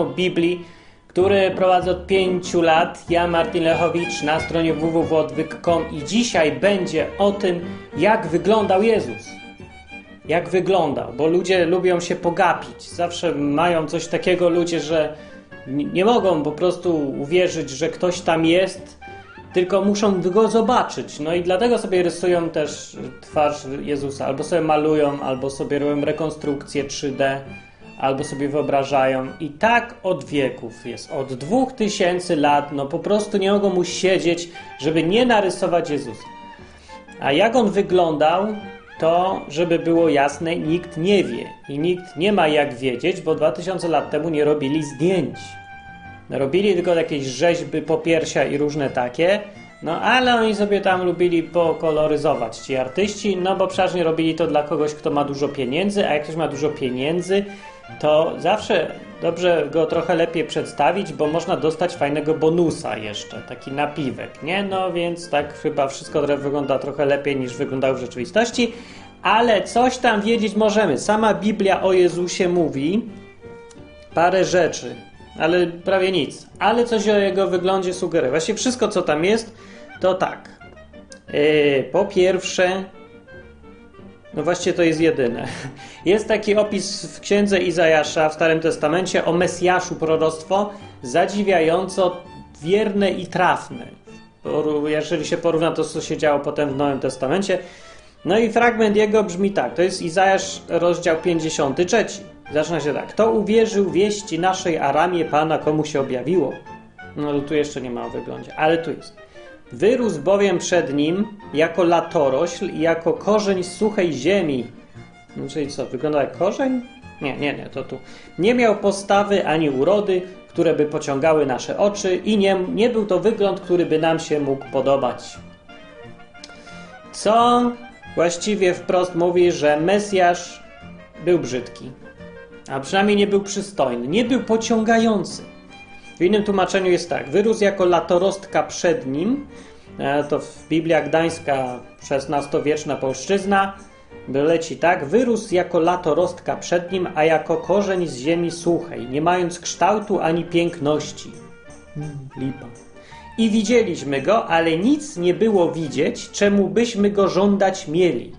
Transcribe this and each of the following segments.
jest Odwyk, program o Biblii, który prowadzę od pięciu lat. Ja, Martin Lechowicz, na stronie www.odwyk.com i dzisiaj będzie o tym, jak wyglądał Jezus. Jak wyglądał, bo ludzie lubią się pogapić. Zawsze mają coś takiego ludzie, że nie mogą po prostu uwierzyć, że ktoś tam jest, tylko muszą go zobaczyć. No i dlatego sobie rysują też twarz Jezusa, albo sobie malują, albo sobie robią rekonstrukcję 3D, albo sobie wyobrażają. I tak od wieków jest, od 2000 lat, no po prostu nie mogą mu siedzieć, żeby nie narysować Jezusa. A jak on wyglądał, to, żeby było jasne, nikt nie wie i nikt nie ma jak wiedzieć, bo 2000 lat temu nie robili zdjęć. Robili tylko jakieś rzeźby popiersia i różne takie, no ale oni sobie tam lubili pokoloryzować ci artyści, no bo przecież nie robili to dla kogoś, kto ma dużo pieniędzy, a jak ktoś ma dużo pieniędzy, to zawsze dobrze go trochę lepiej przedstawić, bo można dostać fajnego bonusa jeszcze, taki napiwek, nie? No więc tak chyba wszystko wygląda trochę lepiej niż wyglądało w rzeczywistości, ale coś tam wiedzieć możemy. Sama Biblia o Jezusie mówi parę rzeczy, ale prawie nic. Ale coś o jego wyglądzie sugeruje. Właściwie wszystko, co tam jest, to tak. Yy, po pierwsze, no właściwie to jest jedyne. Jest taki opis w księdze Izajasza w Starym Testamencie o Mesjaszu proroctwo zadziwiająco wierne i trafne. Jeżeli się porówna to, co się działo potem w Nowym Testamencie. No i fragment jego brzmi tak. To jest Izajasz, rozdział 53. Zaczyna się tak. Kto uwierzył wieści naszej Aramie Pana, komu się objawiło? No tu jeszcze nie ma o wyglądzie, ale tu jest. Wyrósł bowiem przed nim jako latorośl i jako korzeń suchej ziemi. No, czyli co, wygląda jak korzeń? Nie, nie, nie, to tu. Nie miał postawy ani urody, które by pociągały nasze oczy i nie, nie był to wygląd, który by nam się mógł podobać. Co właściwie wprost mówi, że Mesjasz był brzydki. A przynajmniej nie był przystojny, nie był pociągający. W innym tłumaczeniu jest tak: wyrósł jako latorostka przed nim. E, to w Biblia Gdańska XVI-wieczna polszczyzna leci tak: wyrósł jako latorostka przed nim, a jako korzeń z ziemi suchej, nie mając kształtu ani piękności. Lipa. I widzieliśmy go, ale nic nie było widzieć, czemu byśmy go żądać mieli.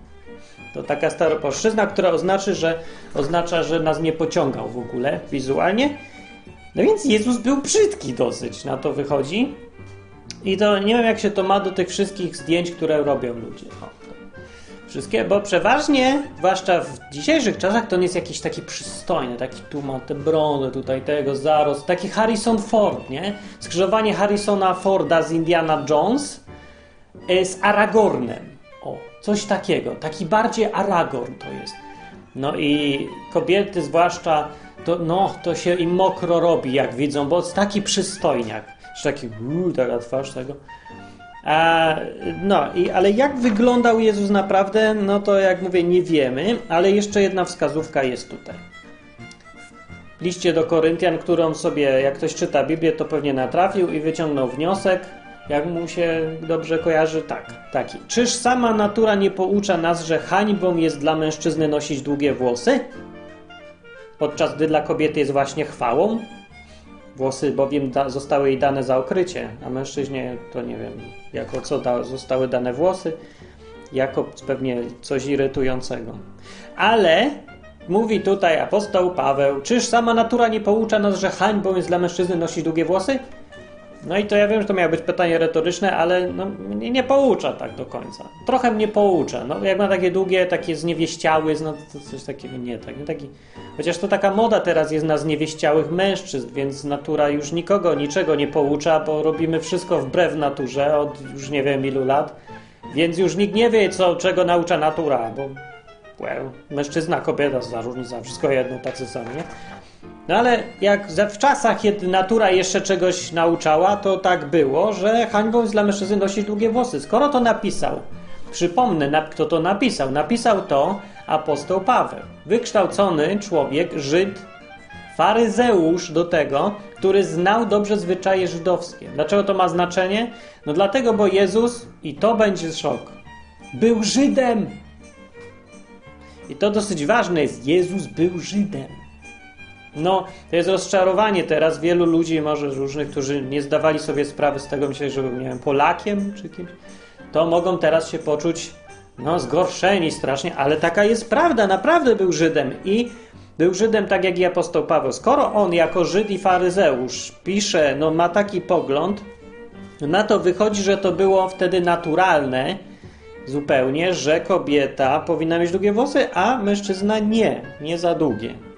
To taka staropolszczyzna, która oznacza, że, oznacza, że nas nie pociągał w ogóle wizualnie. No więc Jezus był brzydki dosyć, na to wychodzi. I to nie wiem, jak się to ma do tych wszystkich zdjęć, które robią ludzie. O, wszystkie, bo przeważnie, zwłaszcza w dzisiejszych czasach, to on jest jakiś taki przystojny, taki tu ma te brony, tutaj tego zarost, taki Harrison Ford, nie? Skrzyżowanie Harrisona Forda z Indiana Jones e, z Aragornem. O, coś takiego, taki bardziej Aragorn to jest. No i kobiety zwłaszcza to, no, to się im mokro robi, jak widzą, bo taki przystojniak. Taki, uuu, taka twarz tego. A, no, i, ale jak wyglądał Jezus naprawdę, no to jak mówię, nie wiemy, ale jeszcze jedna wskazówka jest tutaj. W liście do Koryntian, którą sobie, jak ktoś czyta Biblię, to pewnie natrafił i wyciągnął wniosek, jak mu się dobrze kojarzy, tak, taki. Czyż sama natura nie poucza nas, że hańbą jest dla mężczyzny nosić długie włosy? Podczas gdy dla kobiety jest właśnie chwałą. Włosy bowiem da, zostały jej dane za okrycie, a mężczyźnie to nie wiem, jako co da, zostały dane włosy, jako pewnie coś irytującego. Ale mówi tutaj apostoł Paweł, czyż sama natura nie poucza nas, że hańbą jest dla mężczyzny nosić długie włosy? No i to ja wiem, że to miało być pytanie retoryczne, ale no, mnie nie poucza tak do końca. Trochę mnie poucza. No, jak ma takie długie, takie zniewieściały, no to coś takiego nie, tak, nie taki. Chociaż to taka moda teraz jest na zniewieściałych mężczyzn, więc natura już nikogo niczego nie poucza, bo robimy wszystko wbrew naturze od już nie wiem ilu lat. Więc już nikt nie wie, co, czego naucza natura, bo well, mężczyzna, kobieta, za różnica, wszystko jedno, tak sami, nie? No ale jak w czasach, kiedy natura jeszcze czegoś nauczała, to tak było, że hańbą jest dla mężczyzny nosić długie włosy. Skoro to napisał, przypomnę, kto to napisał. Napisał to apostoł Paweł. Wykształcony człowiek, Żyd, faryzeusz do tego, który znał dobrze zwyczaje żydowskie. Dlaczego to ma znaczenie? No dlatego, bo Jezus, i to będzie szok, był Żydem. I to dosyć ważne jest, Jezus był Żydem. No, to jest rozczarowanie teraz wielu ludzi, może różnych, którzy nie zdawali sobie sprawy z tego, myśleli, że był, nie wiem, Polakiem czy kimś, to mogą teraz się poczuć, no, zgorszeni strasznie, ale taka jest prawda, naprawdę był Żydem i był Żydem tak jak i apostoł Paweł. Skoro on jako Żyd i faryzeusz pisze, no ma taki pogląd, na to wychodzi, że to było wtedy naturalne zupełnie, że kobieta powinna mieć długie włosy, a mężczyzna nie, nie za długie.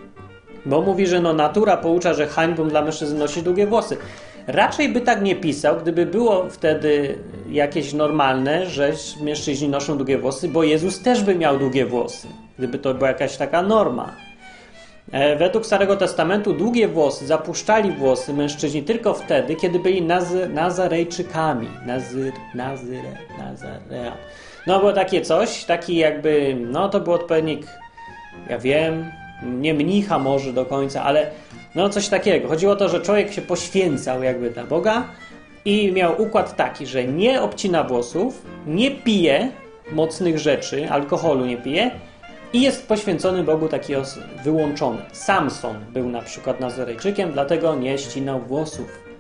Bo mówi, że no natura poucza, że hańbą dla mężczyzn nosi długie włosy. Raczej by tak nie pisał, gdyby było wtedy jakieś normalne, że mężczyźni noszą długie włosy, bo Jezus też by miał długie włosy. Gdyby to była jakaś taka norma. E, według Starego Testamentu długie włosy, zapuszczali włosy mężczyźni tylko wtedy, kiedy byli nazy, Nazarejczykami. Nazyr, nazyre, nazarea. No było takie coś, taki jakby, no to był odpowiednik, ja wiem, nie mnicha może do końca, ale no coś takiego. Chodziło o to, że człowiek się poświęcał jakby dla Boga i miał układ taki, że nie obcina włosów, nie pije mocnych rzeczy, alkoholu nie pije i jest poświęcony Bogu taki wyłączony. Samson był na przykład Nazarejczykiem, dlatego nie ścinał włosów.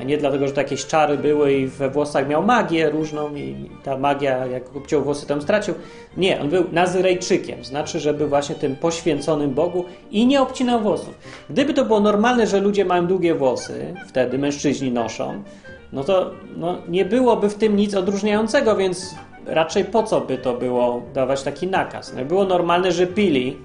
A nie dlatego, że jakieś czary były i we włosach miał magię różną i ta magia, jak obciął włosy, tam stracił. Nie, on był Nazyrejczykiem, znaczy, że był właśnie tym poświęconym Bogu i nie obcinał włosów. Gdyby to było normalne, że ludzie mają długie włosy, wtedy mężczyźni noszą, no to no, nie byłoby w tym nic odróżniającego, więc raczej po co by to było dawać taki nakaz? No, było normalne, że pili,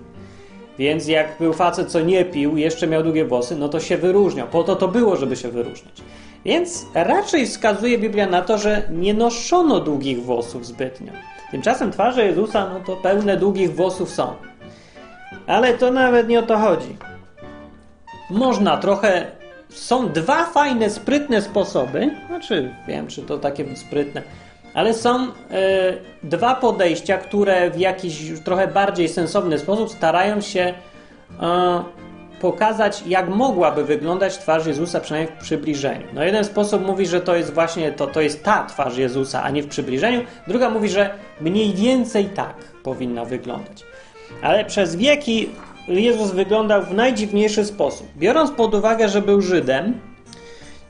więc jak był facet, co nie pił, jeszcze miał długie włosy, no to się wyróżniał. Po to to było, żeby się wyróżniać. Więc raczej wskazuje Biblia na to, że nie noszono długich włosów zbytnio. Tymczasem twarze Jezusa, no to pełne długich włosów są. Ale to nawet nie o to chodzi. Można trochę. Są dwa fajne, sprytne sposoby. Znaczy, wiem, czy to takie sprytne ale są e, dwa podejścia, które w jakiś trochę bardziej sensowny sposób starają się e, pokazać, jak mogłaby wyglądać twarz Jezusa, przynajmniej w przybliżeniu. No jeden sposób mówi, że to jest właśnie to, to jest ta twarz Jezusa, a nie w przybliżeniu. Druga mówi, że mniej więcej tak powinna wyglądać. Ale przez wieki Jezus wyglądał w najdziwniejszy sposób. Biorąc pod uwagę, że był Żydem,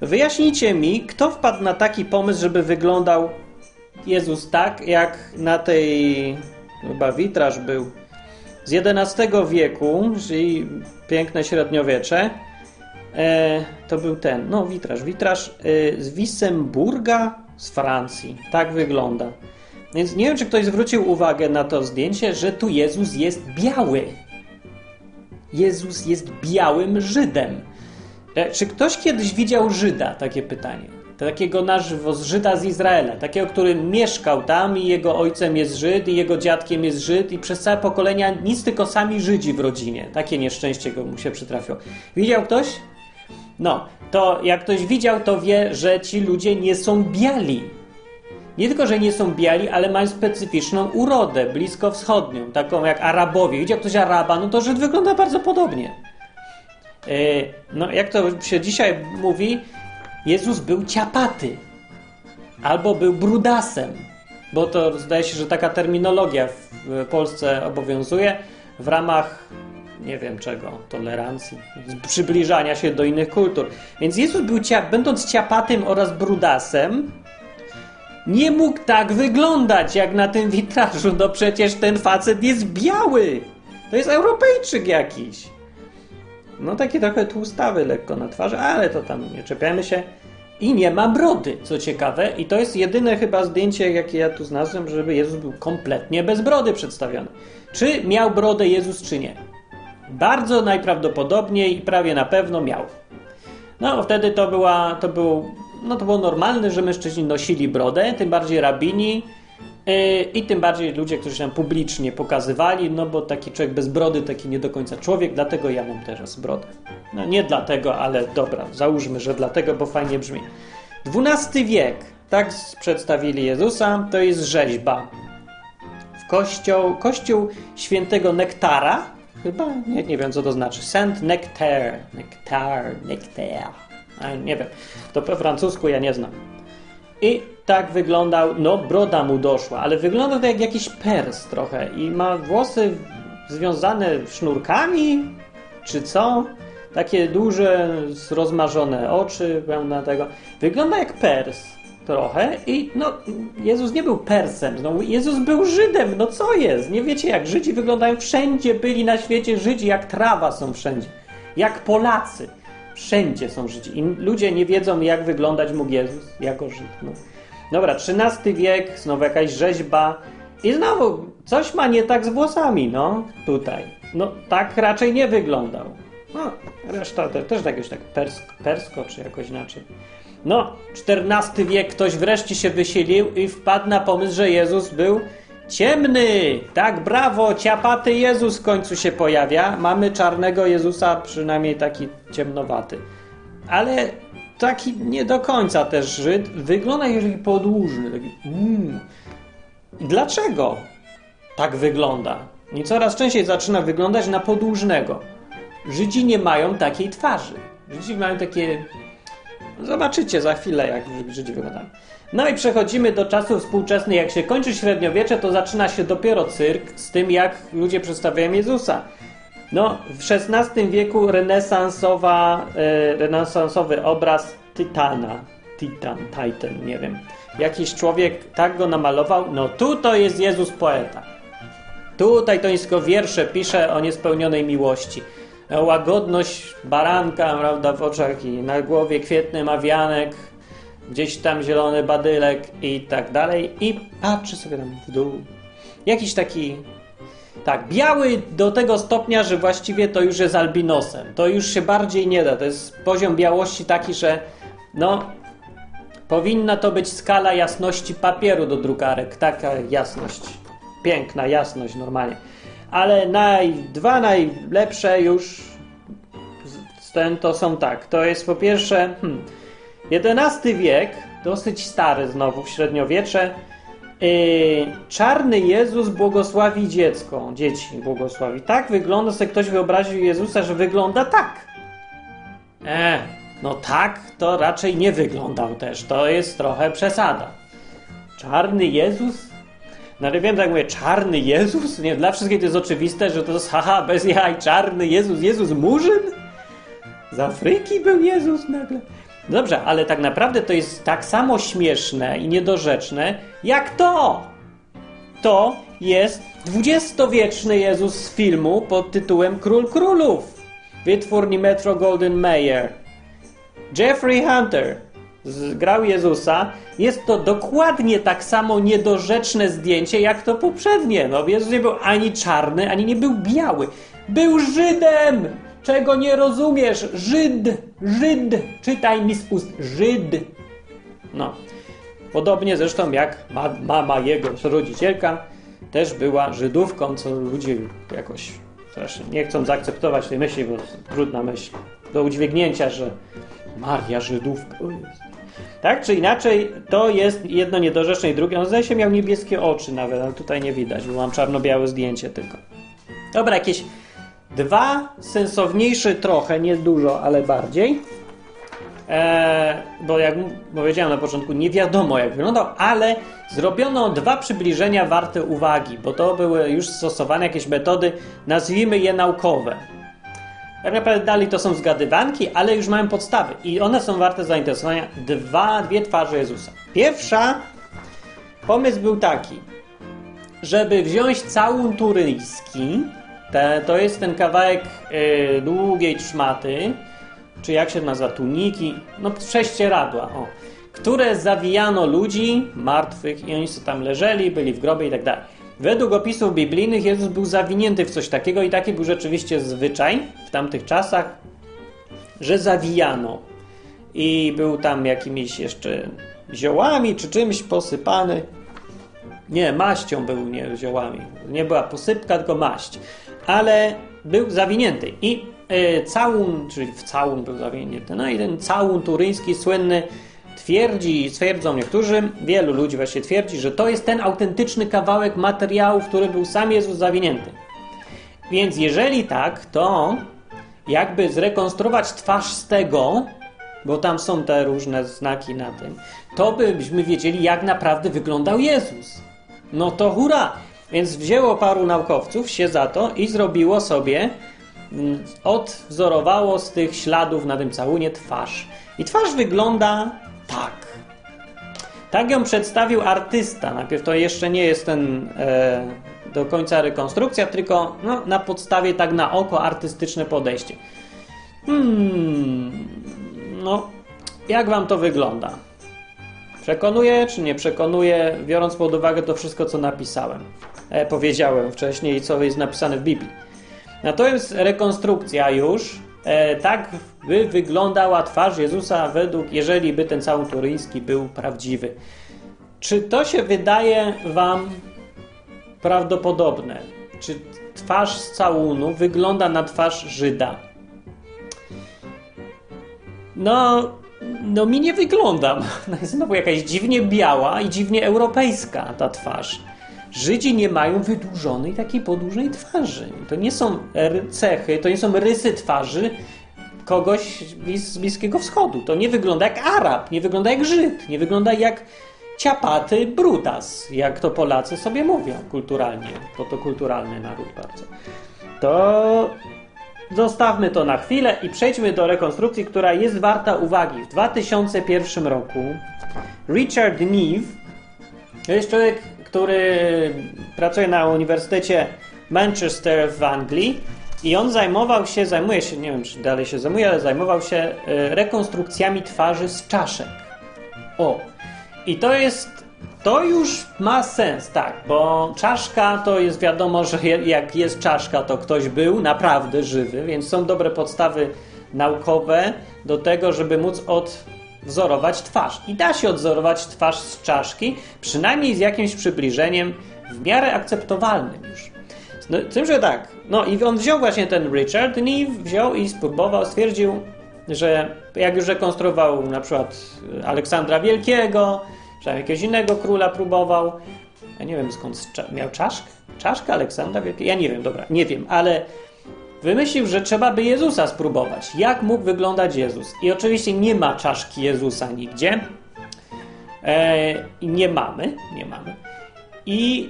wyjaśnijcie mi, kto wpadł na taki pomysł, żeby wyglądał Jezus tak, jak na tej, chyba witraż był z XI wieku, czyli piękne średniowiecze. E, to był ten, no witraż, witraż e, z Wissemburga z Francji. Tak wygląda. Więc nie wiem, czy ktoś zwrócił uwagę na to zdjęcie, że tu Jezus jest biały. Jezus jest białym Żydem. E, czy ktoś kiedyś widział Żyda? Takie pytanie takiego nasz Żyda z Izraela, takiego, który mieszkał tam i jego ojcem jest Żyd i jego dziadkiem jest Żyd i przez całe pokolenia nic, tylko sami Żydzi w rodzinie. Takie nieszczęście go mu się przytrafiło. Widział ktoś? No, to jak ktoś widział, to wie, że ci ludzie nie są biali. Nie tylko, że nie są biali, ale mają specyficzną urodę, blisko wschodnią, taką jak Arabowie. Widział ktoś Araba, no to Żyd wygląda bardzo podobnie. Yy, no, jak to się dzisiaj mówi, Jezus był ciapaty albo był brudasem, bo to zdaje się, że taka terminologia w Polsce obowiązuje w ramach nie wiem czego, tolerancji, przybliżania się do innych kultur. Więc Jezus był, będąc ciapatym oraz brudasem, nie mógł tak wyglądać jak na tym witrażu. No przecież ten facet jest biały. To jest Europejczyk jakiś. No takie trochę tłustawy lekko na twarzy, ale to tam nie czepiamy się. I nie ma brody, co ciekawe. I to jest jedyne chyba zdjęcie, jakie ja tu znalazłem, żeby Jezus był kompletnie bez brody przedstawiony. Czy miał brodę Jezus, czy nie? Bardzo najprawdopodobniej i prawie na pewno miał. No, wtedy to była, to był, no to było normalne, że mężczyźni nosili brodę, tym bardziej rabini, I tym bardziej ludzie, którzy się publicznie pokazywali, no bo taki człowiek bez brody, taki nie do końca człowiek, dlatego ja mam teraz brodę. No nie dlatego, ale dobra, załóżmy, że dlatego, bo fajnie brzmi. XII wiek, tak przedstawili Jezusa, to jest rzeźba. W kościół, kościół świętego Nektara, chyba, nie, nie wiem co to znaczy, Saint Nectar, Nectar, A, nie wiem, to po francusku ja nie znam. I tak wyglądał, no broda mu doszła, ale wygląda to jak jakiś pers trochę i ma włosy związane sznurkami, czy co? takie duże, rozmarzone oczy, pełna tego. Wygląda jak Pers trochę i no, Jezus nie był Persem, no, Jezus był Żydem, no co jest? Nie wiecie jak Żydzi wyglądają? Wszędzie byli na świecie Żydzi, jak trawa są wszędzie. Jak Polacy. Wszędzie są Żydzi. I ludzie nie wiedzą, jak wyglądać mógł Jezus jako Żyd. No. Dobra, XIII wiek, znowu jakaś rzeźba. I znowu coś ma nie tak z włosami, no, tutaj. No, tak raczej nie wyglądał. No, reszta te, też jakieś tak persko, persko, czy jakoś inaczej. No, XIV wiek ktoś wreszcie się wysilił i wpadł na pomysł, że Jezus był ciemny. Tak, brawo, ciapaty Jezus w końcu się pojawia. Mamy czarnego Jezusa, przynajmniej taki ciemnowaty. Ale taki nie do końca też Żyd. Wygląda taki podłużny. Taki, mm. Dlaczego tak wygląda? I coraz częściej zaczyna wyglądać na podłużnego. Żydzi nie mają takiej twarzy. Żydzi mają takie. Zobaczycie za chwilę, jak Żydzi wyglądają. No i przechodzimy do czasów współczesnych. Jak się kończy średniowiecze, to zaczyna się dopiero cyrk z tym, jak ludzie przedstawiają Jezusa. No, w XVI wieku renesansowa, e, renesansowy obraz Tytana. Titan, Titan, nie wiem. Jakiś człowiek tak go namalował. No, tu to jest Jezus poeta. Tutaj to nisko wiersze pisze o niespełnionej miłości. Łagodność baranka, prawda, w oczach i na głowie kwietny mawianek, gdzieś tam zielony badylek i tak dalej. I patrzy sobie tam w dół. Jakiś taki tak, biały do tego stopnia, że właściwie to już jest albinosem. To już się bardziej nie da. To jest poziom białości taki, że no, powinna to być skala jasności papieru do drukarek. Taka jasność. Piękna jasność normalnie. Ale naj, dwa najlepsze już ten to są tak. To jest po pierwsze hmm, XI wiek, dosyć stary znowu w średniowiecze Yy, czarny Jezus błogosławi dziecko, dzieci błogosławi. Tak wygląda, sobie ktoś wyobraził Jezusa, że wygląda tak. E, no tak, to raczej nie wyglądał też. To jest trochę przesada. Czarny Jezus? No ale wiem, tak mówię, czarny Jezus? Nie, dla wszystkich to jest oczywiste, że to jest haha, bez jaj, czarny Jezus, Jezus Murzyn? Z Afryki był Jezus nagle. Dobrze, ale tak naprawdę to jest tak samo śmieszne i niedorzeczne, jak to. To jest dwudziestowieczny Jezus z filmu pod tytułem Król Królów. Wytwórni Metro Golden Mayer. Jeffrey Hunter grał Jezusa. Jest to dokładnie tak samo niedorzeczne zdjęcie, jak to poprzednie. No, Jezus nie był ani czarny, ani nie był biały. Był Żydem! Czego nie rozumiesz? Żyd, Żyd, czytaj mi z ust, Żyd. No. Podobnie zresztą jak ma, mama jego rodzicielka też była Żydówką, co ludzie jakoś strasznie nie chcą zaakceptować tej myśli, bo trudna myśl do udźwignięcia, że Maria Żydówka. Tak czy inaczej, to jest jedno niedorzeczne i drugie. On zdaje się miał niebieskie oczy nawet, ale tutaj nie widać, bo mam czarno-białe zdjęcie tylko. Dobra, jakieś Dwa sensowniejsze trochę, nie dużo, ale bardziej. Eee, bo jak powiedziałem na początku, nie wiadomo jak wyglądał, ale zrobiono dwa przybliżenia warte uwagi, bo to były już stosowane jakieś metody, nazwijmy je naukowe. Tak naprawdę dalej to są zgadywanki, ale już mają podstawy i one są warte zainteresowania. Dwa, dwie twarze Jezusa. Pierwsza, pomysł był taki, żeby wziąć całun turyjski, te, to jest ten kawałek y, długiej trzmaty, czy jak się nazywa, tuniki, no prześcieradła, o, które zawijano ludzi martwych i oni tam leżeli, byli w grobie i tak dalej. Według opisów biblijnych Jezus był zawinięty w coś takiego i taki był rzeczywiście zwyczaj w tamtych czasach, że zawijano. I był tam jakimiś jeszcze ziołami czy czymś posypany. Nie, maścią był, nie ziołami. Nie była posypka, tylko maść ale był zawinięty i y, całun, czyli w całun był zawinięty, no i ten całun turyński słynny twierdzi, twierdzą niektórzy, wielu ludzi właśnie twierdzi, że to jest ten autentyczny kawałek materiału, w który był sam Jezus zawinięty. Więc jeżeli tak, to jakby zrekonstruować twarz z tego, bo tam są te różne znaki na tym, to byśmy wiedzieli, jak naprawdę wyglądał Jezus. No to hura! Więc wzięło paru naukowców się za to i zrobiło sobie mm, odwzorowało z tych śladów na tym całunie twarz. I twarz wygląda tak. Tak ją przedstawił artysta. Najpierw to jeszcze nie jest ten e, do końca rekonstrukcja, tylko no, na podstawie tak na oko artystyczne podejście. Hmm, no, jak wam to wygląda? Przekonuje czy nie przekonuje, biorąc pod uwagę to wszystko, co napisałem, powiedziałem wcześniej, co jest napisane w Biblii. Natomiast rekonstrukcja już e, tak by wyglądała twarz Jezusa według, jeżeli by ten cały turyński był prawdziwy. Czy to się wydaje wam prawdopodobne? Czy twarz z całunu wygląda na twarz Żyda? No, no mi nie wygląda. No jest znowu jakaś dziwnie biała i dziwnie europejska ta twarz. Żydzi nie mają wydłużonej takiej podłużnej twarzy. To nie są cechy, to nie są rysy twarzy kogoś z Bliskiego Wschodu. To nie wygląda jak Arab, nie wygląda jak Żyd, nie wygląda jak ciapaty brutas, jak to Polacy sobie mówią kulturalnie, bo to kulturalny naród bardzo. To zostawmy to na chwilę i przejdźmy do rekonstrukcji, która jest warta uwagi. W 2001 roku Richard Neve to jest człowiek, który pracuje na Uniwersytecie Manchester w Anglii i on zajmował się, zajmuje się, nie wiem czy dalej się zajmuje, ale zajmował się e, rekonstrukcjami twarzy z czaszek. O, i to jest, to już ma sens, tak, bo czaszka to jest wiadomo, że jak jest czaszka, to ktoś był naprawdę żywy, więc są dobre podstawy naukowe do tego, żeby móc odwzorować twarz. I da się odwzorować twarz z czaszki, przynajmniej z jakimś przybliżeniem w miarę akceptowalnym już. No, tym, że tak, no i on wziął właśnie ten Richard Neve, wziął i spróbował, stwierdził, że jak już rekonstruował na przykład Aleksandra Wielkiego, czy jakiegoś innego króla próbował, ja nie wiem skąd miał czaszkę, czaszkę Aleksandra Wielkiego, ja nie wiem, dobra, nie wiem, ale wymyślił, że trzeba by Jezusa spróbować. Jak mógł wyglądać Jezus? I oczywiście nie ma czaszki Jezusa nigdzie. E, nie mamy, nie mamy. I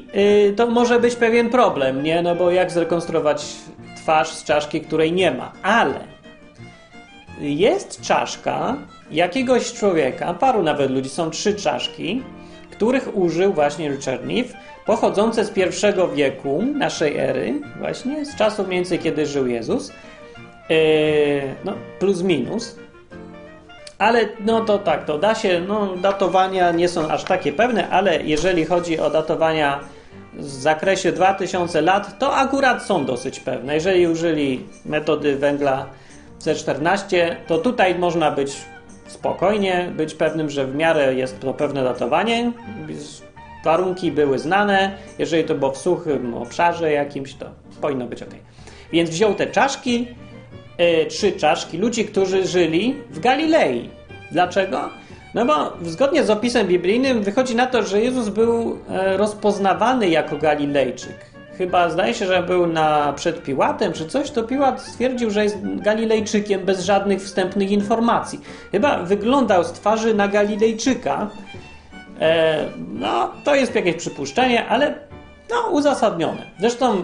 y, to może być pewien problem, nie? No bo jak zrekonstruować twarz z czaszki, której nie ma? Ale jest czaszka jakiegoś człowieka, paru nawet ludzi, są trzy czaszki, których użył właśnie Richard Neve, pochodzące z pierwszego wieku naszej ery, właśnie z czasów mniej więcej, kiedy żył Jezus, yy, no plus minus. Ale no to tak, to da się, no datowania nie są aż takie pewne, ale jeżeli chodzi o datowania w zakresie 2000 lat, to akurat są dosyć pewne. Jeżeli użyli metody węgla C14, to tutaj można być spokojnie, być pewnym, że w miarę jest to pewne datowanie. Warunki były znane. Jeżeli to było w suchym obszarze jakimś, to powinno być ok. Więc wziął te czaszki, yy, trzy czaszki, ludzi, którzy żyli w Galilei. Dlaczego? No bo zgodnie z opisem biblijnym wychodzi na to, że Jezus był e, rozpoznawany jako Galilejczyk chyba zdaje się, że był na, przed Piłatem czy coś, to Piłat stwierdził, że jest Galilejczykiem bez żadnych wstępnych informacji. Chyba wyglądał z twarzy na Galilejczyka. E, no, to jest jakieś przypuszczenie, ale no, uzasadnione. Zresztą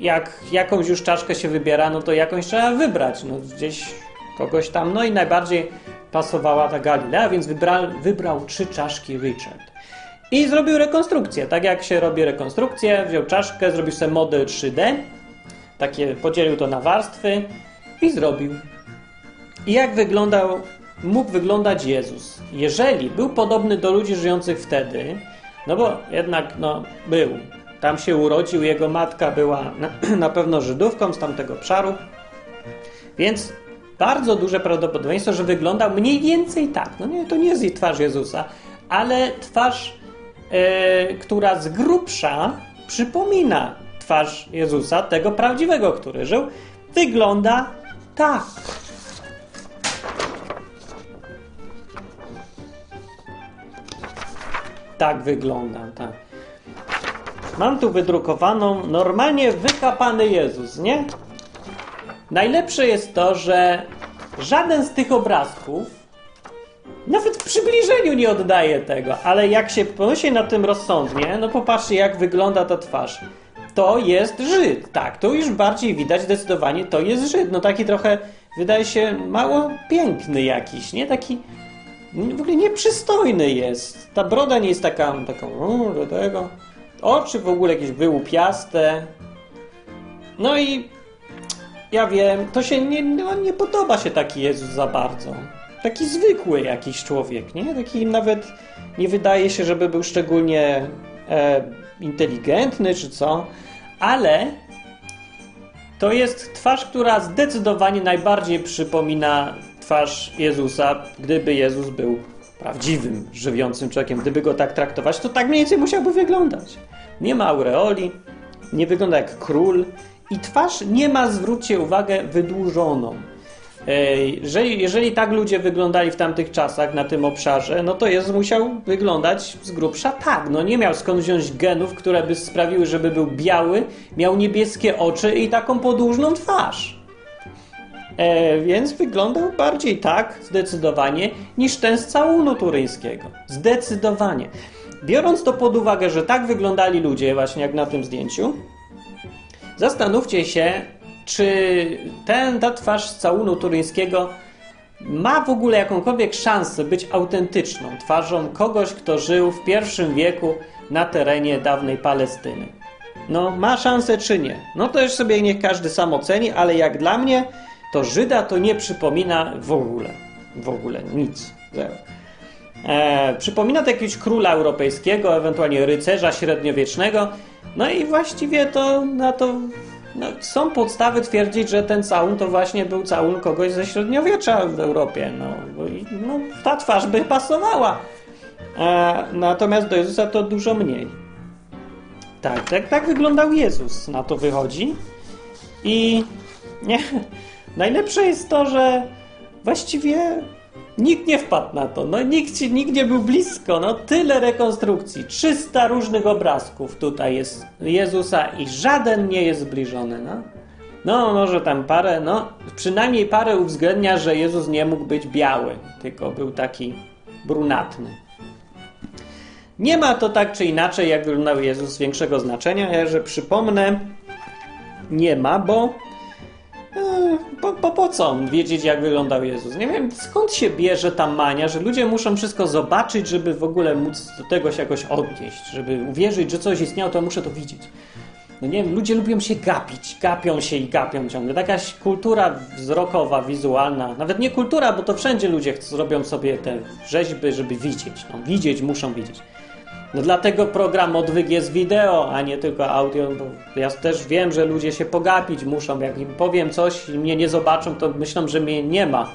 jak jakąś już czaszkę się wybiera, no to jakąś trzeba wybrać. No, gdzieś kogoś tam, no i najbardziej pasowała ta Galilea, więc wybrał, wybrał trzy czaszki Richard. I zrobił rekonstrukcję. Tak jak się robi rekonstrukcję, wziął czaszkę, zrobił sobie model 3D, takie, podzielił to na warstwy i zrobił. I jak wyglądał, mógł wyglądać Jezus? Jeżeli był podobny do ludzi żyjących wtedy, no bo jednak no, był. Tam się urodził, jego matka była na, pewno Żydówką z tamtego obszaru, więc bardzo duże prawdopodobieństwo, że wyglądał mniej więcej tak. No nie, to nie jest twarz Jezusa, ale twarz E, która z grubsza przypomina twarz Jezusa, tego prawdziwego, który żył, wygląda tak. Tak wygląda, tak. Mam tu wydrukowaną normalnie wykapany Jezus, nie? Najlepsze jest to, że żaden z tych obrazków nawet w przybliżeniu nie oddaje tego, ale jak się pomyśli na tym rozsądnie, no popatrzcie jak wygląda ta twarz. to jest Żyd. Tak, to już bardziej widać zdecydowanie, to jest Żyd. No taki trochę, wydaje się, mało piękny jakiś, nie? Taki w ogóle nieprzystojny jest. Ta broda nie jest taka, taka do tego. Oczy w ogóle jakieś wyłupiaste. No i ja wiem, to się nie, no, nie podoba się taki Jezus za bardzo. Taki zwykły jakiś człowiek, nie? Taki nawet nie wydaje się, żeby był szczególnie e, inteligentny czy co, ale to jest twarz, która zdecydowanie najbardziej przypomina twarz Jezusa, gdyby Jezus był prawdziwym, żywiącym człowiekiem. Gdyby go tak traktować, to tak mniej więcej musiałby wyglądać. Nie ma aureoli, nie wygląda jak król i twarz nie ma, zwróćcie uwagę, wydłużoną. Jeżeli, jeżeli tak ludzie wyglądali w tamtych czasach na tym obszarze, no to Jezus musiał wyglądać z grubsza tak. No nie miał skąd wziąć genów, które by sprawiły, żeby był biały, miał niebieskie oczy i taką podłużną twarz. E, więc wyglądał bardziej tak, zdecydowanie, niż ten z całunu turyńskiego. Zdecydowanie. Biorąc to pod uwagę, że tak wyglądali ludzie, właśnie jak na tym zdjęciu, zastanówcie się, czy ten, ta twarz z całunu turyńskiego ma w ogóle jakąkolwiek szansę być autentyczną twarzą kogoś, kto żył w pierwszym wieku na terenie dawnej Palestyny. No, ma szansę czy nie? No to już sobie niech każdy sam oceni, ale jak dla mnie, to Żyda to nie przypomina w ogóle. W ogóle nic. Zero. E, przypomina to jakiegoś króla europejskiego, ewentualnie rycerza średniowiecznego. No i właściwie to na to no, są podstawy twierdzić, że ten całun to właśnie był całun kogoś ze średniowiecza w Europie. No, no ta twarz by pasowała. E, natomiast do Jezusa to dużo mniej. Tak, tak, tak wyglądał Jezus, na to wychodzi. I nie, najlepsze jest to, że właściwie Nikt nie wpadł na to. No, nikt, nikt nie był blisko. No, tyle rekonstrukcji. 300 różnych obrazków tutaj jest Jezusa i żaden nie jest zbliżony. No. no, może tam parę, no, przynajmniej parę uwzględnia, że Jezus nie mógł być biały, tylko był taki brunatny. Nie ma to tak czy inaczej, jak wyglądał Jezus, większego znaczenia. Ja, że przypomnę, nie ma, bo po, po, po co wiedzieć, jak wyglądał Jezus? Nie wiem, skąd się bierze ta mania, że ludzie muszą wszystko zobaczyć, żeby w ogóle móc do tego się jakoś odnieść, żeby uwierzyć, że coś istniało, to muszę to widzieć. No nie wiem, ludzie lubią się gapić, gapią się i gapią ciągle. Jakaś kultura wzrokowa, wizualna, nawet nie kultura, bo to wszędzie ludzie zrobią sobie te rzeźby, żeby widzieć. No, widzieć muszą widzieć. No dlatego program odwyk jest wideo, a nie tylko audio, ja też wiem, że ludzie się pogapić muszą. Jak im powiem coś i mnie nie zobaczą, to myślą, że mnie nie ma.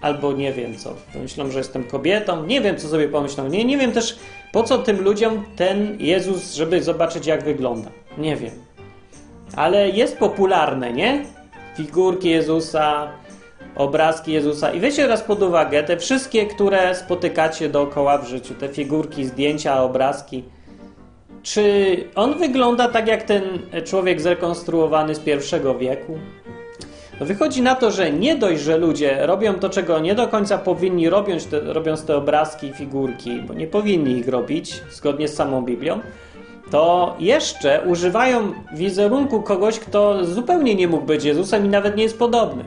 Albo nie wiem co. Myślą, że jestem kobietą. Nie wiem, co sobie pomyślą. Nie, nie wiem też, po co tym ludziom ten Jezus, żeby zobaczyć, jak wygląda. Nie wiem. Ale jest popularne, nie? Figurki Jezusa, obrazki Jezusa. I weźcie teraz pod uwagę te wszystkie, które spotykacie dookoła w życiu, te figurki, zdjęcia, obrazki. Czy on wygląda tak jak ten człowiek zrekonstruowany z pierwszego wieku? No wychodzi na to, że nie dość, że ludzie robią to, czego nie do końca powinni robić, te, robiąc te obrazki i figurki, bo nie powinni ich robić zgodnie z samą Biblią, to jeszcze używają wizerunku kogoś, kto zupełnie nie mógł być Jezusem i nawet nie jest podobny.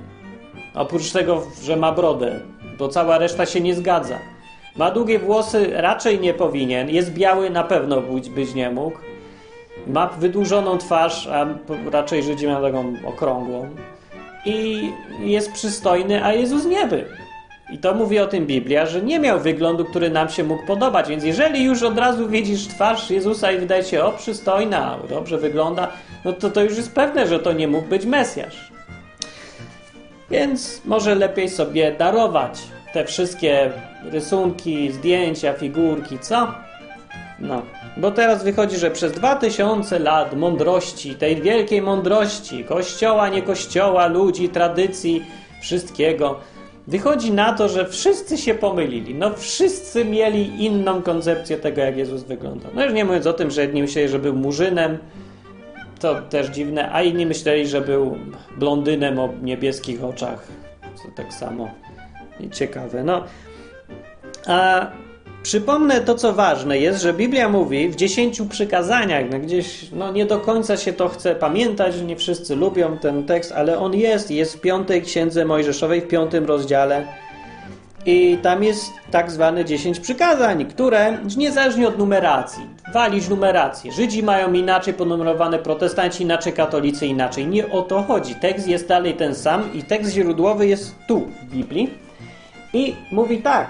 Oprócz tego, że ma brodę, bo cała reszta się nie zgadza. Ma długie włosy, raczej nie powinien. Jest biały, na pewno być, nie mógł. Ma wydłużoną twarz, a raczej Żydzi mają taką okrągłą. I jest przystojny, a Jezus nie był. I to mówi o tym Biblia, że nie miał wyglądu, który nam się mógł podobać. Więc jeżeli już od razu widzisz twarz Jezusa i wydaje się, o przystojna, dobrze wygląda, no to to już jest pewne, że to nie mógł być Mesjasz. Więc może lepiej sobie darować te wszystkie rysunki, zdjęcia, figurki, co? No, bo teraz wychodzi, że przez 2000 lat mądrości, tej wielkiej mądrości, kościoła, nie kościoła, ludzi, tradycji, wszystkiego, wychodzi na to, że wszyscy się pomylili. No, wszyscy mieli inną koncepcję tego, jak Jezus wygląda. No już nie mówiąc o tym, że jedni myśleli, że był murzynem, to też dziwne, a inni myśleli, że był blondynem o niebieskich oczach. Co tak samo. Ciekawe. No, a Przypomnę to, co ważne jest, że Biblia mówi w dziesięciu przykazaniach, no gdzieś no nie do końca się to chce pamiętać, nie wszyscy lubią ten tekst, ale on jest, jest w piątej księdze Mojżeszowej, w piątym rozdziale i tam jest tak zwane 10 przykazań, które niezależnie od numeracji, walić numerację. Żydzi mają inaczej ponumerowane, protestanci inaczej, katolicy inaczej. Nie o to chodzi. Tekst jest dalej ten sam i tekst źródłowy jest tu w Biblii. I mówi tak.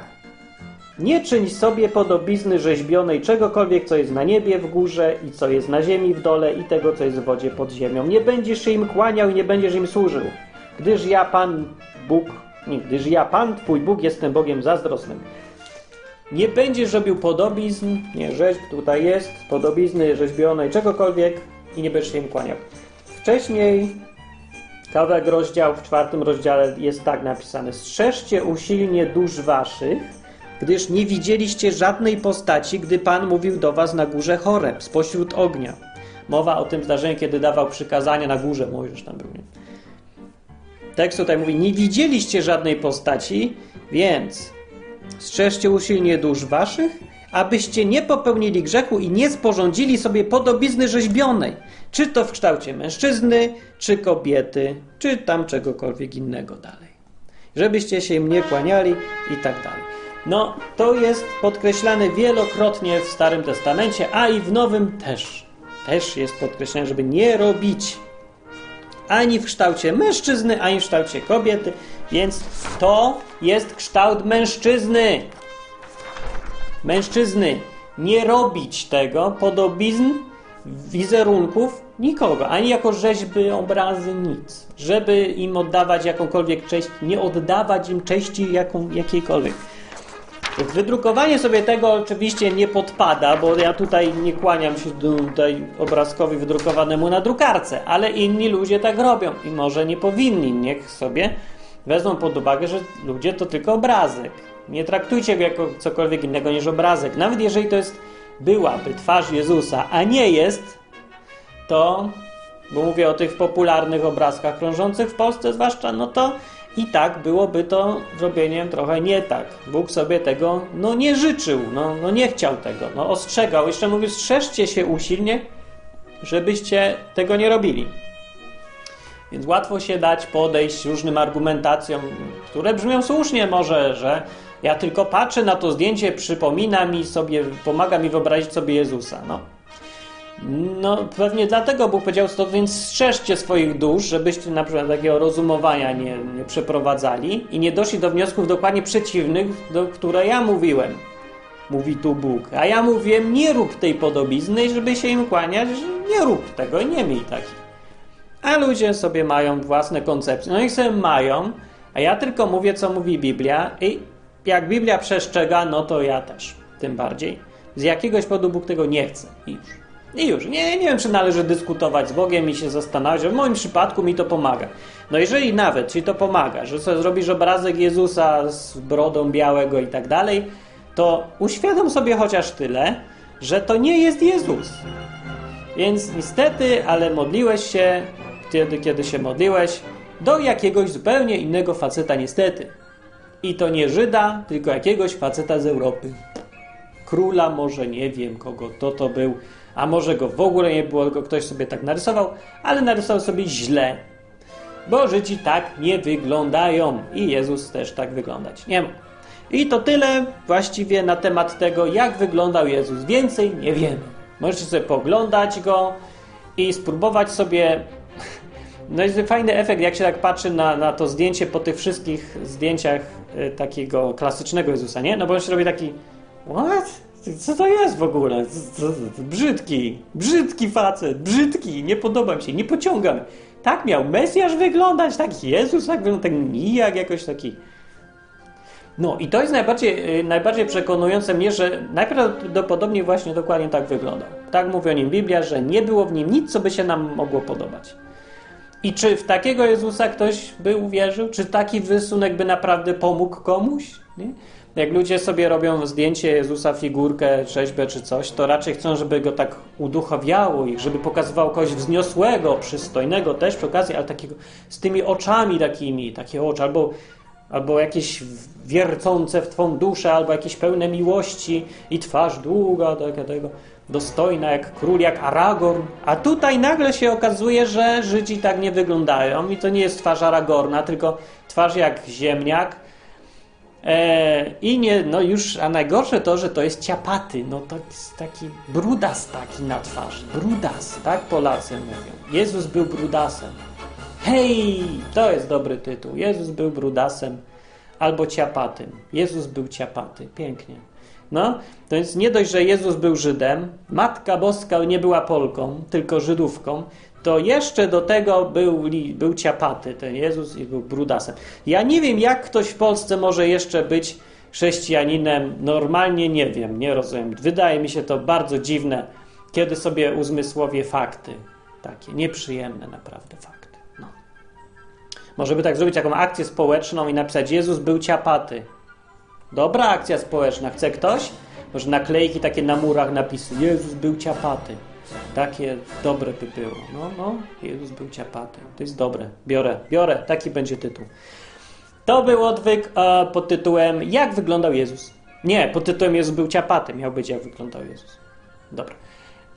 Nie czyń sobie podobizny rzeźbionej czegokolwiek, co jest na niebie w górze i co jest na ziemi w dole i tego, co jest w wodzie pod ziemią. Nie będziesz się im kłaniał i nie będziesz im służył, gdyż ja, Pan Bóg, gdyż ja, Pan, Twój Bóg, jestem Bogiem zazdrosnym. Nie będziesz robił podobizn, nie rzeźb, tutaj jest, podobizny rzeźbionej, czegokolwiek i nie będziesz się im kłaniał. Wcześniej kawałek rozdział w czwartym rozdziale jest tak napisane. Strzeżcie usilnie dusz waszych, gdyż nie widzieliście żadnej postaci, gdy Pan mówił do was na górze Choreb, spośród ognia. Mowa o tym zdarzeniu, kiedy dawał przykazania na górze, Mojżesz tam był. Nie? Tekst tutaj mówi, nie widzieliście żadnej postaci, więc strzeżcie usilnie dusz waszych, abyście nie popełnili grzechu i nie sporządzili sobie podobizny rzeźbionej, czy to w kształcie mężczyzny, czy kobiety, czy tam czegokolwiek innego dalej. Żebyście się im nie kłaniali i tak dalej. No, to jest podkreślane wielokrotnie w Starym Testamencie, a i w Nowym też. Też jest podkreślane, żeby nie robić ani w kształcie mężczyzny, ani w kształcie kobiety, więc to jest kształt mężczyzny. Mężczyzny. Nie robić tego podobizn, wizerunków nikogo, ani jako rzeźby, obrazy, nic. Żeby im oddawać jakąkolwiek cześć, nie oddawać im cześci jaką, jakiejkolwiek. Wydrukowanie sobie tego oczywiście nie podpada, bo ja tutaj nie kłaniam się tutaj obrazkowi wydrukowanemu na drukarce, ale inni ludzie tak robią i może nie powinni. Niech sobie wezmą pod uwagę, że ludzie to tylko obrazek. Nie traktujcie go jako cokolwiek innego niż obrazek. Nawet jeżeli to jest byłaby twarz Jezusa, a nie jest, to, bo mówię o tych popularnych obrazkach krążących w Polsce zwłaszcza, no to i tak byłoby to zrobieniem trochę nie tak. Bóg sobie tego no, nie życzył, no, no nie chciał tego, no, ostrzegał. Jeszcze mówił, strzeżcie się usilnie, żebyście tego nie robili. Więc łatwo się dać podejść różnym argumentacjom, które brzmią słusznie może, że ja tylko patrzę na to zdjęcie, przypomina mi sobie, pomaga mi wyobrazić sobie Jezusa. No, no, pewnie dlatego Bóg powiedział to, więc strzeżcie swoich dusz, żebyście na przykład takiego rozumowania nie, nie przeprowadzali i nie doszli do wniosków dokładnie przeciwnych, do które ja mówiłem. Mówi tu Bóg. A ja mówiłem, nie rób tej podobizny, żeby się im kłaniać, nie rób tego, nie miej takich. A ludzie sobie mają własne koncepcje. No i sobie mają, a ja tylko mówię, co mówi Biblia i jak Biblia przestrzega, no to ja też. Tym bardziej. Z jakiegoś powodu Bóg tego nie chce. I już. I już. Nie, nie wiem, czy należy dyskutować z Bogiem i się zastanawiać. W moim przypadku mi to pomaga. No jeżeli nawet ci to pomaga, że sobie zrobisz obrazek Jezusa z brodą białego i tak dalej, to uświadom sobie chociaż tyle, że to nie jest Jezus. Więc niestety, ale modliłeś się wtedy, kiedy się modliłeś, do jakiegoś zupełnie innego faceta niestety. I to nie Żyda, tylko jakiegoś faceta z Europy. Króla może, nie wiem kogo to to był a może go w ogóle nie było, tylko ktoś sobie tak narysował, ale narysował sobie źle. Bo Żydzi tak nie wyglądają i Jezus też tak wyglądać nie ma. I to tyle właściwie na temat tego, jak wyglądał Jezus. Więcej nie wiemy. Możecie sobie poglądać go i spróbować sobie. No jest fajny efekt, jak się tak patrzy na, na to zdjęcie po tych wszystkich zdjęciach y, takiego klasycznego Jezusa, nie? No bo on się robi taki. What? Co to jest w ogóle? Brzydki, brzydki facet, brzydki, nie podoba mi się, nie pociągam. Tak miał Mesjasz wyglądać, tak Jezus tak wygląda, tak nijak jakoś taki. No i to jest najbardziej, y, najbardziej przekonujące mnie, że najprawdopodobniej właśnie dokładnie tak wyglądał. Tak mówi o nim Biblia, że nie było w nim nic, co by się nam mogło podobać. I czy w takiego Jezusa ktoś by uwierzył? Czy taki rysunek by naprawdę pomógł komuś? Nie? Jak ludzie sobie robią zdjęcie Jezusa, figurkę, rzeźbę czy coś, to raczej chcą, żeby go tak uduchowiało ich, żeby pokazywał kogoś wzniosłego, przystojnego też przy okazji, ale takiego z tymi oczami takimi, takie oczy, albo albo jakieś wiercące w twą duszę, albo jakieś pełne miłości i twarz długa, taka tego, dostojna jak król, jak Aragorn. A tutaj nagle się okazuje, że Żydzi tak nie wyglądają i to nie jest twarz Aragorna, tylko twarz jak ziemniak. E, I nie, no już, a najgorsze to, że to jest ciapaty, no to jest taki brudas taki na twarzy, brudas, tak Polacy mówią. Jezus był brudasem. Hej, to jest dobry tytuł. Jezus był brudasem albo ciapatym. Jezus był ciapaty. Pięknie. No, to więc nie dość, że Jezus był Żydem, Matka Boska nie była Polką, tylko Żydówką, to jeszcze do tego był, był ciapaty ten Jezus i był brudasem. Ja nie wiem, jak ktoś w Polsce może jeszcze być chrześcijaninem. Normalnie nie wiem, nie rozumiem. Wydaje mi się to bardzo dziwne, kiedy sobie uzmysłowię fakty. Takie nieprzyjemne naprawdę fakty. No. Może by tak zrobić taką akcję społeczną i napisać Jezus był ciapaty. Dobra akcja społeczna. Chce ktoś? Może naklejki takie na murach napisy Jezus był ciapaty. Takie dobre by było. No, no, Jezus był ciapaty. To jest dobre. Biorę, biorę. Taki będzie tytuł. To był odwyk e, pod tytułem Jak wyglądał Jezus? Nie, pod tytułem Jezus był ciapaty. Miał być Jak wyglądał Jezus. Dobra.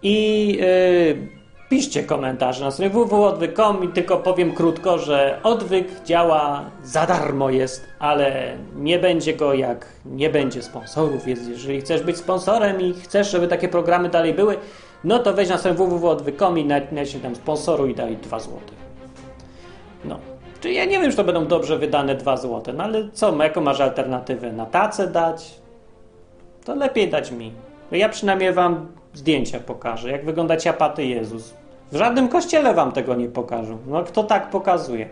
I e, piszcie komentarze na stronie www.odwyk.com i tylko powiem krótko, że odwyk działa za darmo jest, ale nie będzie go jak nie będzie sponsorów. Jeżeli chcesz być sponsorem i chcesz, żeby takie programy dalej były, no to weź na stronie www.odwyk.com i naciśnij tam sponsoru i daj 2 zł. No. Czy ja nie wiem, czy to będą dobrze wydane 2 zł, no ale co, jaką masz alternatywę? Na tacę dać? To lepiej dać mi. Ja przynajmniej wam zdjęcia pokażę, jak wygląda ciapaty Jezus. W żadnym kościele wam tego nie pokażą. No kto tak pokazuje?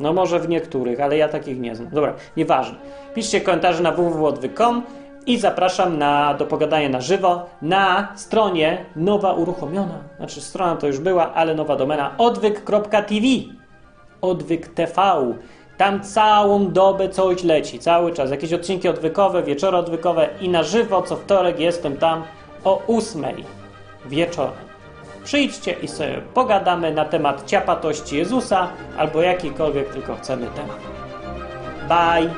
No może w niektórych, ale ja takich nie znam. Dobra, nieważne. Piszcie komentarze na www.odwyk.com i zapraszam na, do pogadania na żywo na stronie nowa uruchomiona. Znaczy strona to już była, ale nowa domena odwyk.tv Odwyk TV. Tam całą dobę coś leci, cały czas. Jakieś odcinki odwykowe, wieczory odwykowe i na żywo co wtorek jestem tam o ósmej wieczorem. Przyjdźcie i sobie pogadamy na temat ciapatości Jezusa albo jakikolwiek tylko chcemy temat. Bye!